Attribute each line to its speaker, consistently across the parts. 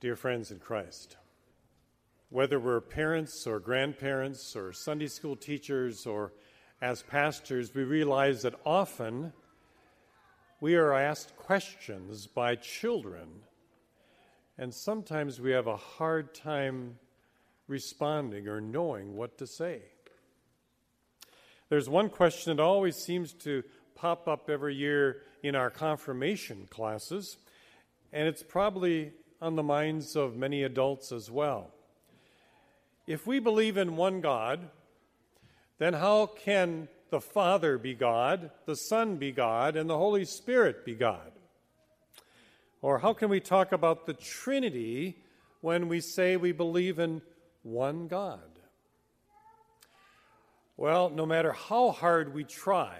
Speaker 1: Dear friends in Christ, whether we're parents or grandparents or Sunday school teachers or as pastors, we realize that often we are asked questions by children, and sometimes we have a hard time responding or knowing what to say. There's one question that always seems to pop up every year in our confirmation classes, and it's probably on the minds of many adults as well. If we believe in one God, then how can the Father be God, the Son be God, and the Holy Spirit be God? Or how can we talk about the Trinity when we say we believe in one God? Well, no matter how hard we try,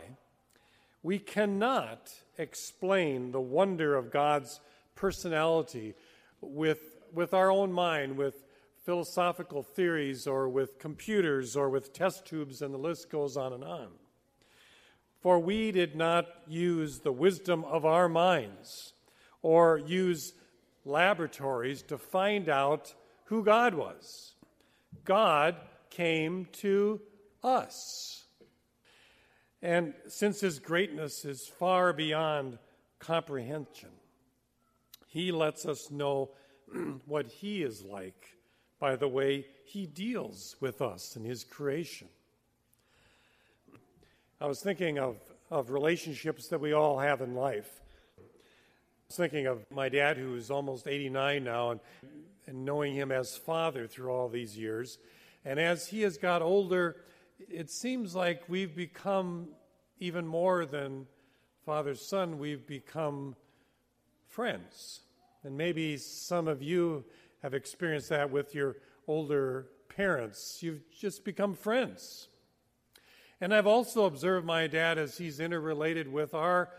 Speaker 1: we cannot explain the wonder of God's personality with, with our own mind, with philosophical theories or with computers or with test tubes, and the list goes on and on. For we did not use the wisdom of our minds or use laboratories to find out who God was. God came to us. And since his greatness is far beyond comprehension, he lets us know what he is like by the way he deals with us in his creation. I was thinking of, of relationships that we all have in life. I was thinking of my dad, who is almost 89 now, and, and knowing him as father through all these years. And as he has got older, it seems like we've become even more than father son, we've become friends. And maybe some of you have experienced that with your older parents. You've just become friends. And I've also observed my dad as he's interrelated with our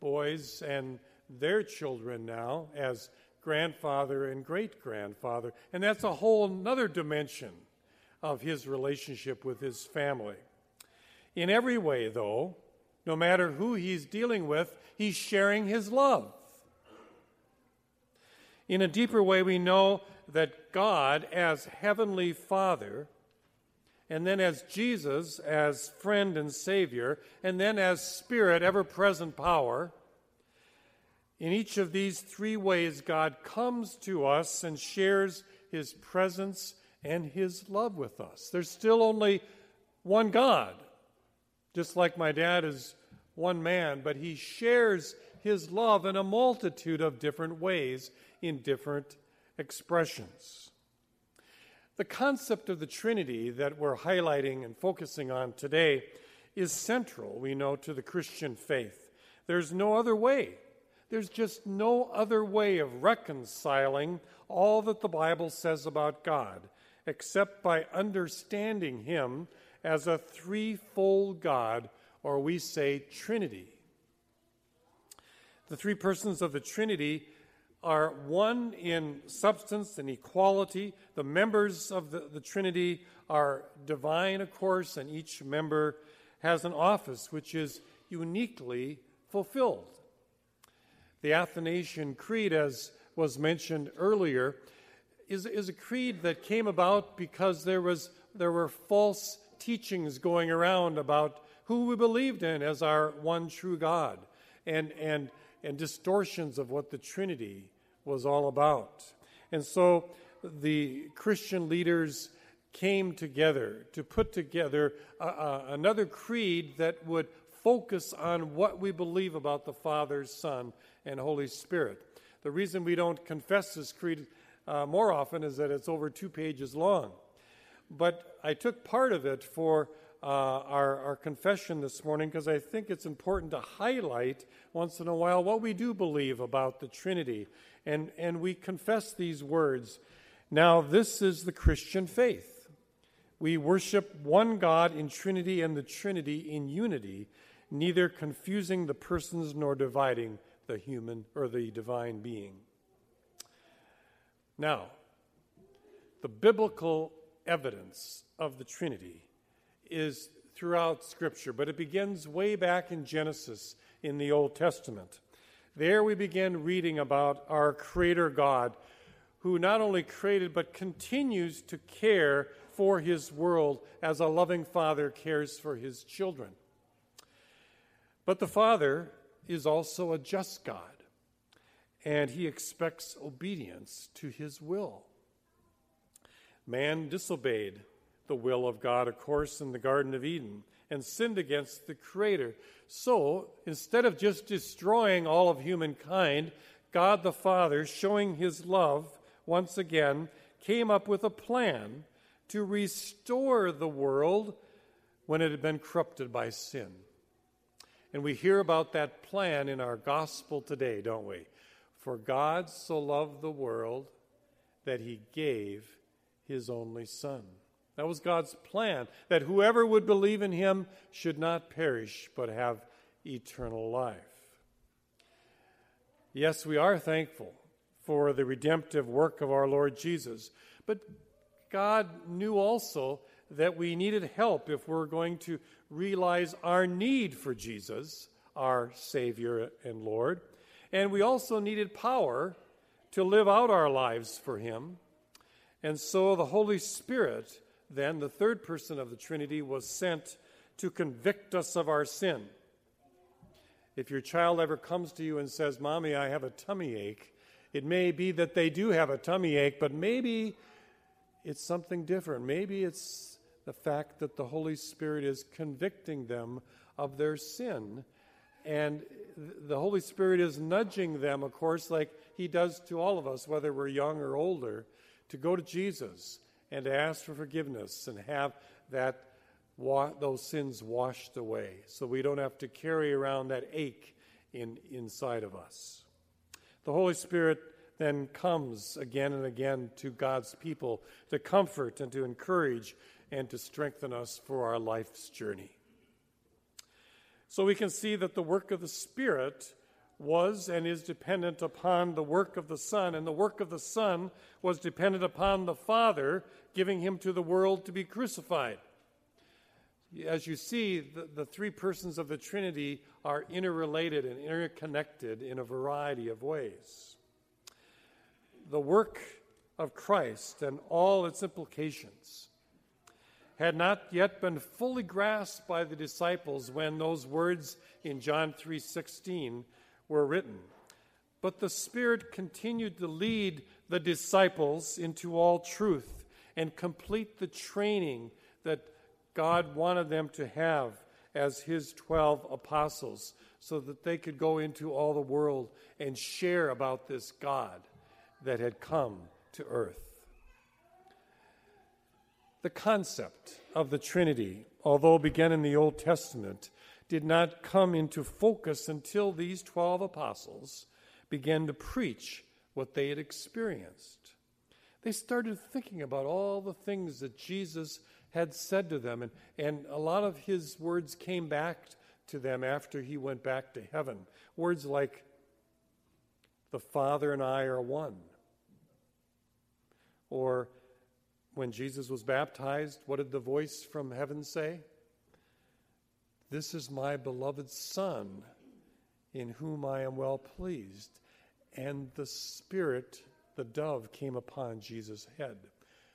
Speaker 1: boys and their children now as grandfather and great grandfather. And that's a whole other dimension of his relationship with his family. In every way, though, no matter who he's dealing with, he's sharing his love. In a deeper way, we know that God, as Heavenly Father, and then as Jesus, as friend and Savior, and then as Spirit, ever present power, in each of these three ways, God comes to us and shares His presence and His love with us. There's still only one God, just like my dad is one man, but He shares His love in a multitude of different ways in different expressions. The concept of the Trinity that we're highlighting and focusing on today is central, we know, to the Christian faith. There's no other way. There's just no other way of reconciling all that the Bible says about God except by understanding Him as a threefold God, or we say Trinity. The three persons of the Trinity are one in substance and equality. The members of the, the Trinity are divine, of course, and each member has an office which is uniquely fulfilled. The Athanasian Creed, as was mentioned earlier, is, is a creed that came about because there, was, there were false teachings going around about who we believed in as our one true God and, and, and distortions of what the Trinity was all about. And so the Christian leaders came together to put together another creed that would focus on what we believe about the Father, Son, and Holy Spirit. The reason we don't confess this creed uh, more often is that it's over two pages long. But I took part of it for uh, our, our confession this morning because I think it's important to highlight once in a while what we do believe about the Trinity and, and we confess these words. Now, this is the Christian faith. We worship one God in Trinity and the Trinity in unity, neither confusing the persons nor dividing the human or the divine being. Now, the biblical evidence of the Trinity is throughout Scripture, but it begins way back in Genesis in the Old Testament. There we begin reading about our Creator God who not only created but continues to care for his world as a loving father cares for his children. But the Father is also a just God, and he expects obedience to his will. Man disobeyed the will of God, of course, in the Garden of Eden and sinned against the Creator. So, instead of just destroying all of humankind, God the Father, showing his love once again, came up with a plan to restore the world when it had been corrupted by sin. And we hear about that plan in our gospel today, don't we? For God so loved the world that he gave his only Son. That was God's plan, that whoever would believe in him should not perish, but have eternal life. Yes, we are thankful for the redemptive work of our Lord Jesus, but God knew also that we needed help if we're going to realize our need for Jesus, our Savior and Lord. And we also needed power to live out our lives for Him. And so the Holy Spirit, then, the third person of the Trinity, was sent to convict us of our sin. If your child ever comes to you and says, Mommy, I have a tummy ache, it may be that they do have a tummy ache, but maybe it's something different. Maybe it's the fact that the Holy Spirit is convicting them of their sin. And the Holy Spirit is nudging them, of course, like He does to all of us, whether we're young or older, to go to Jesus and to ask for forgiveness and have that wa- those sins washed away so we don't have to carry around that ache in, inside of us. The Holy Spirit then comes again and again to God's people to comfort and to encourage and to strengthen us for our life's journey. So we can see that the work of the Spirit was and is dependent upon the work of the Son, and the work of the Son was dependent upon the Father giving him to the world to be crucified. As you see, the, the three persons of the Trinity are interrelated and interconnected in a variety of ways. The work of Christ and all its implications had not yet been fully grasped by the disciples when those words in John 3:16 were written. But the Spirit continued to lead the disciples into all truth and complete the training that God wanted them to have as His 12 apostles so that they could go into all the world and share about this God that had come to earth. The concept of the Trinity, although began in the Old Testament, did not come into focus until these 12 apostles began to preach what they had experienced. They started thinking about all the things that Jesus had said to them, and, and a lot of his words came back to them after he went back to heaven. Words like, The Father and I are one. Or, when Jesus was baptized, what did the voice from heaven say? This is my beloved Son, in whom I am well pleased. And the Spirit, the dove, came upon Jesus' head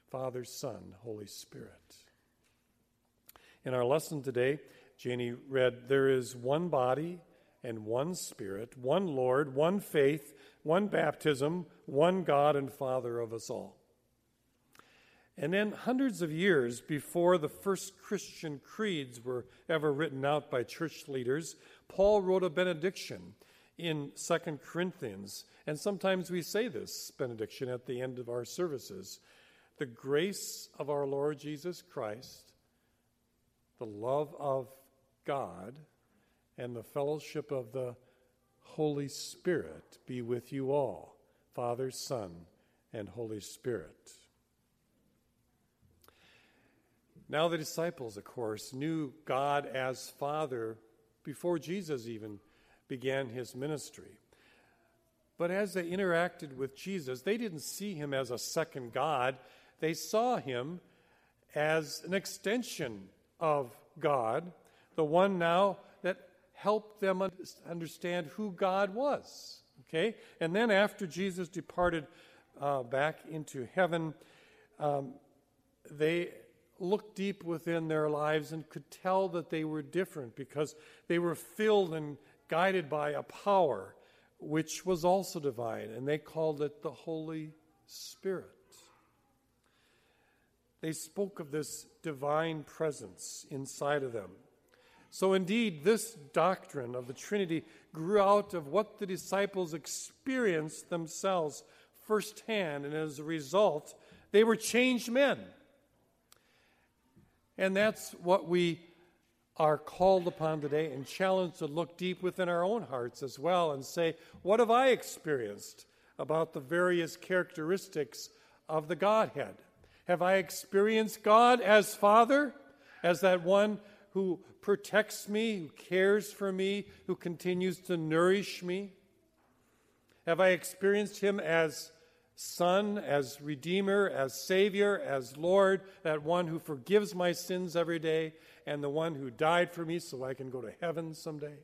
Speaker 1: Father, Son, Holy Spirit. In our lesson today, Janie read, There is one body and one Spirit, one Lord, one faith, one baptism, one God and Father of us all. And then, hundreds of years before the first Christian creeds were ever written out by church leaders, Paul wrote a benediction in Second Corinthians. And sometimes we say this benediction at the end of our services The grace of our Lord Jesus Christ, the love of God, and the fellowship of the Holy Spirit be with you all, Father, Son, and Holy Spirit. Now, the disciples, of course, knew God as Father before Jesus even began his ministry. But as they interacted with Jesus, they didn't see him as a second God. They saw him as an extension of God, the one now that helped them understand who God was. Okay? And then after Jesus departed uh, back into heaven, um, they looked deep within their lives and could tell that they were different because they were filled and guided by a power which was also divine, and they called it the Holy Spirit. They spoke of this divine presence inside of them. So, indeed, this doctrine of the Trinity grew out of what the disciples experienced themselves firsthand, and as a result, they were changed men. And that's what we are called upon today and challenged to look deep within our own hearts as well and say, What have I experienced about the various characteristics of the Godhead? Have I experienced God as Father, as that one who protects me, who cares for me, who continues to nourish me? Have I experienced Him as Son, as Redeemer, as Savior, as Lord, that one who forgives my sins every day, and the one who died for me so I can go to heaven someday?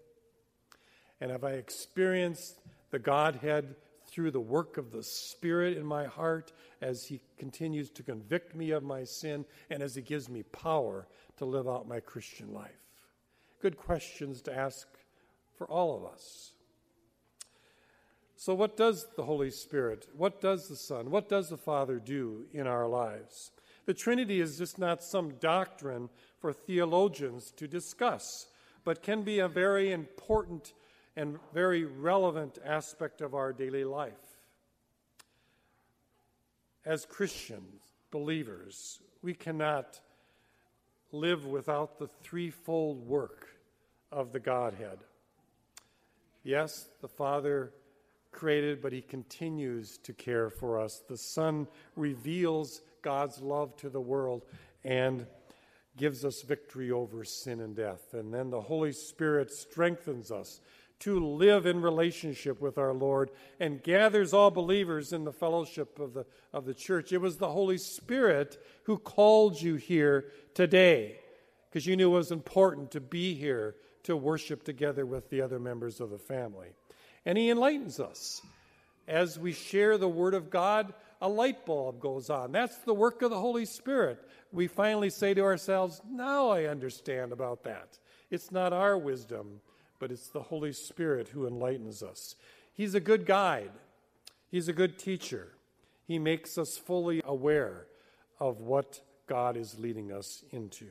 Speaker 1: And have I experienced the Godhead through the work of the Spirit in my heart as He continues to convict me of my sin and as He gives me power to live out my Christian life? Good questions to ask for all of us. So, what does the Holy Spirit, what does the Son, what does the Father do in our lives? The Trinity is just not some doctrine for theologians to discuss, but can be a very important and very relevant aspect of our daily life. As Christians, believers, we cannot live without the threefold work of the Godhead. Yes, the Father created, but he continues to care for us. The Son reveals God's love to the world and gives us victory over sin and death. And then the Holy Spirit strengthens us to live in relationship with our Lord and gathers all believers in the fellowship of the, of the church. It was the Holy Spirit who called you here today because you knew it was important to be here to worship together with the other members of the family and He enlightens us. As we share the Word of God, a light bulb goes on. That's the work of the Holy Spirit. We finally say to ourselves, Now I understand about that. It's not our wisdom, but it's the Holy Spirit who enlightens us. He's a good guide, He's a good teacher. He makes us fully aware of what God is leading us into.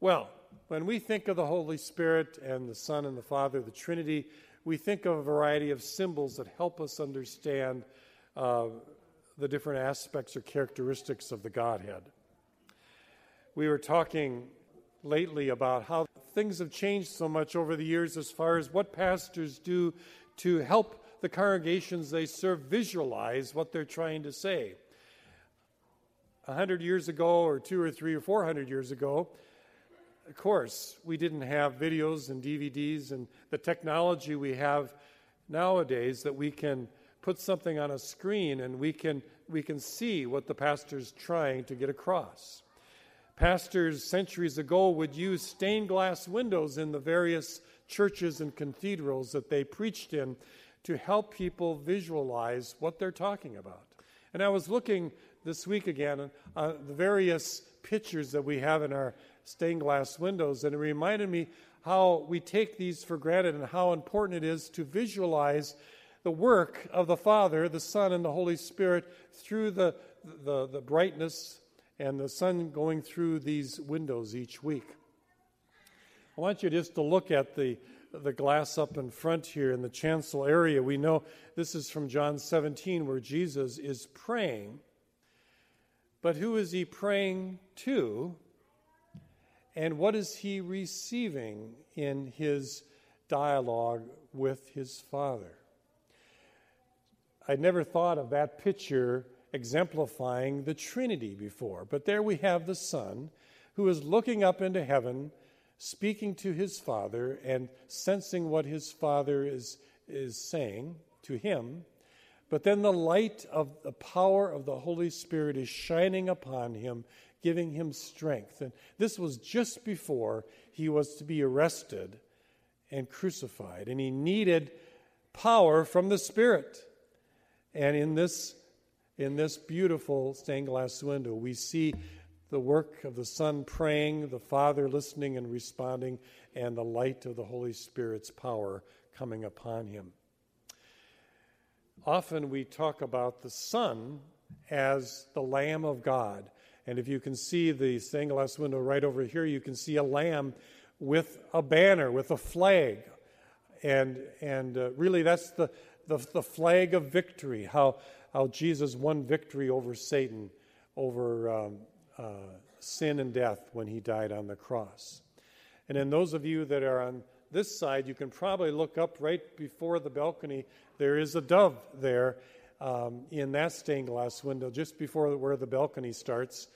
Speaker 1: Well, when we think of the Holy Spirit and the Son and the Father, the Trinity, we think of a variety of symbols that help us understand uh, the different aspects or characteristics of the Godhead. We were talking lately about how things have changed so much over the years as far as what pastors do to help the congregations they serve visualize what they're trying to say. A hundred years ago, or two or three or four hundred years ago, of course, we didn't have videos and DVDs and the technology we have nowadays that we can put something on a screen and we can, we can see what the pastor's trying to get across. Pastors centuries ago would use stained glass windows in the various churches and cathedrals that they preached in to help people visualize what they're talking about. And I was looking this week again uh, the various pictures that we have in our stained glass windows. And it reminded me how we take these for granted and how important it is to visualize the work of the Father, the Son, and the Holy Spirit through the, the, the brightness and the sun going through these windows each week. I want you just to look at the, the glass up in front here in the chancel area. We know this is from John 17 where Jesus is praying. But who is he praying to? And what is he receiving in his dialogue with his father? I'd never thought of that picture exemplifying the Trinity before, but there we have the Son who is looking up into heaven, speaking to his Father, and sensing what his Father is, is saying to him. But then the light of the power of the Holy Spirit is shining upon him, giving him strength. And this was just before he was to be arrested and crucified. And he needed power from the Spirit. And in this, in this beautiful stained glass window, we see the work of the Son praying, the Father listening and responding, and the light of the Holy Spirit's power coming upon him. Often we talk about the Son as the Lamb of God. And if you can see the stained glass window right over here, you can see a lamb with a banner, with a flag. And, and uh, really, that's the, the, the flag of victory, how, how Jesus won victory over Satan, over um, uh, sin and death when he died on the cross. And then, those of you that are on this side, you can probably look up right before the balcony. There is a dove there um, in that stained glass window, just before where the balcony starts.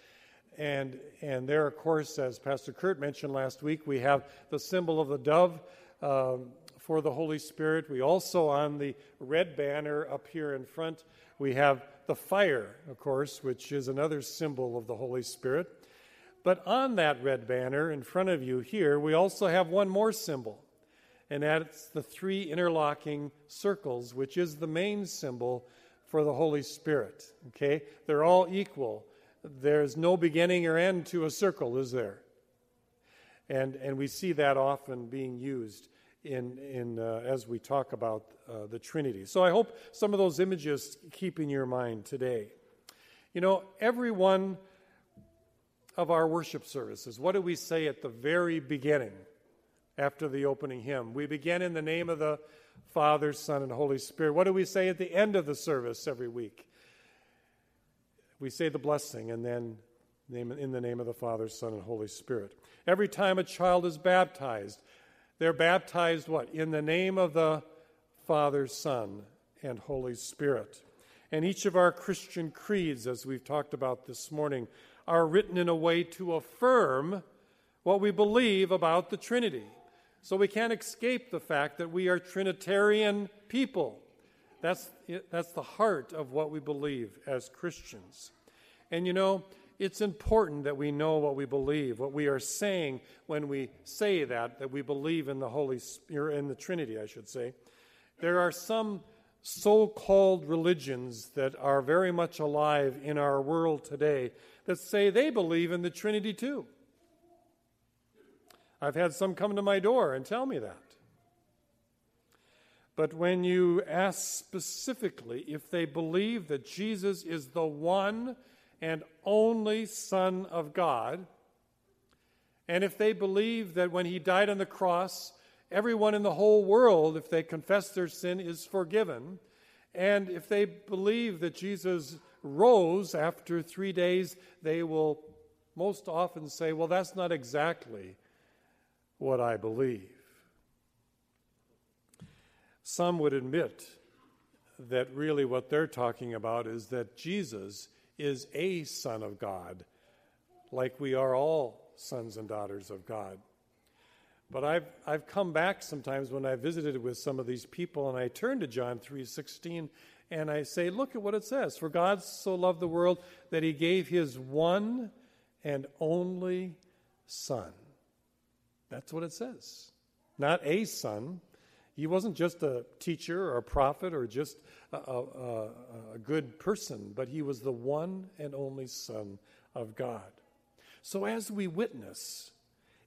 Speaker 1: And, and there, of course, as Pastor Kurt mentioned last week, we have the symbol of the dove um, for the Holy Spirit. We also, on the red banner up here in front, we have the fire, of course, which is another symbol of the Holy Spirit. But on that red banner in front of you here, we also have one more symbol, and that's the three interlocking circles, which is the main symbol for the Holy Spirit. Okay? They're all equal. There's no beginning or end to a circle, is there? And, and we see that often being used in, in, uh, as we talk about uh, the Trinity. So I hope some of those images keep in your mind today. You know, every one of our worship services, what do we say at the very beginning after the opening hymn? We begin in the name of the Father, Son, and Holy Spirit. What do we say at the end of the service every week? We say the blessing and then in the name of the Father, Son, and Holy Spirit. Every time a child is baptized, they're baptized what? In the name of the Father, Son, and Holy Spirit. And each of our Christian creeds, as we've talked about this morning, are written in a way to affirm what we believe about the Trinity. So we can't escape the fact that we are Trinitarian people. That's, that's the heart of what we believe as Christians. And you know, it's important that we know what we believe, what we are saying when we say that, that we believe in the Holy Spirit, in the Trinity, I should say. There are some so called religions that are very much alive in our world today that say they believe in the Trinity too. I've had some come to my door and tell me that. But when you ask specifically if they believe that Jesus is the one and only Son of God, and if they believe that when he died on the cross, everyone in the whole world, if they confess their sin, is forgiven, and if they believe that Jesus rose after three days, they will most often say, Well, that's not exactly what I believe. Some would admit that really what they're talking about is that Jesus is a son of God, like we are all sons and daughters of God. But I've, I've come back sometimes when I visited with some of these people and I turn to John 3:16 and I say, look at what it says. For God so loved the world that he gave his one and only son. That's what it says. Not a son. He wasn't just a teacher or a prophet or just a, a, a, good person, but he was the one and only Son of God. So as we witness,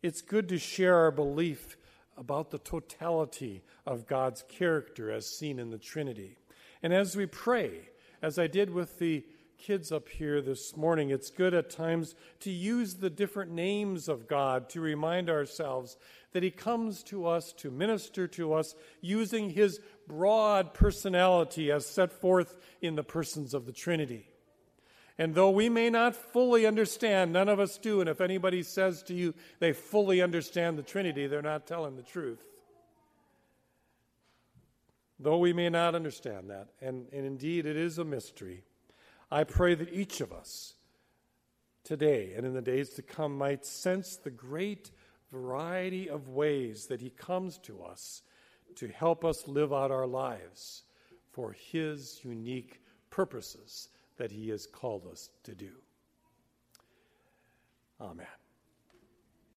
Speaker 1: it's good to share our belief about the totality of God's character as seen in the Trinity. And as we pray, as I did with the kids up here this morning, it's good at times to use the different names of God to remind ourselves that He comes to us to minister to us using His broad personality as set forth in the persons of the Trinity. And though we may not fully understand, none of us do, and if anybody says to you they fully understand the Trinity, they're not telling the truth. Though we may not understand that, and, and indeed it is a mystery, I pray that each of us today and in the days to come might sense the great variety of ways that He comes to us to help us live out our lives for His unique purposes that He has called us to do. Amen.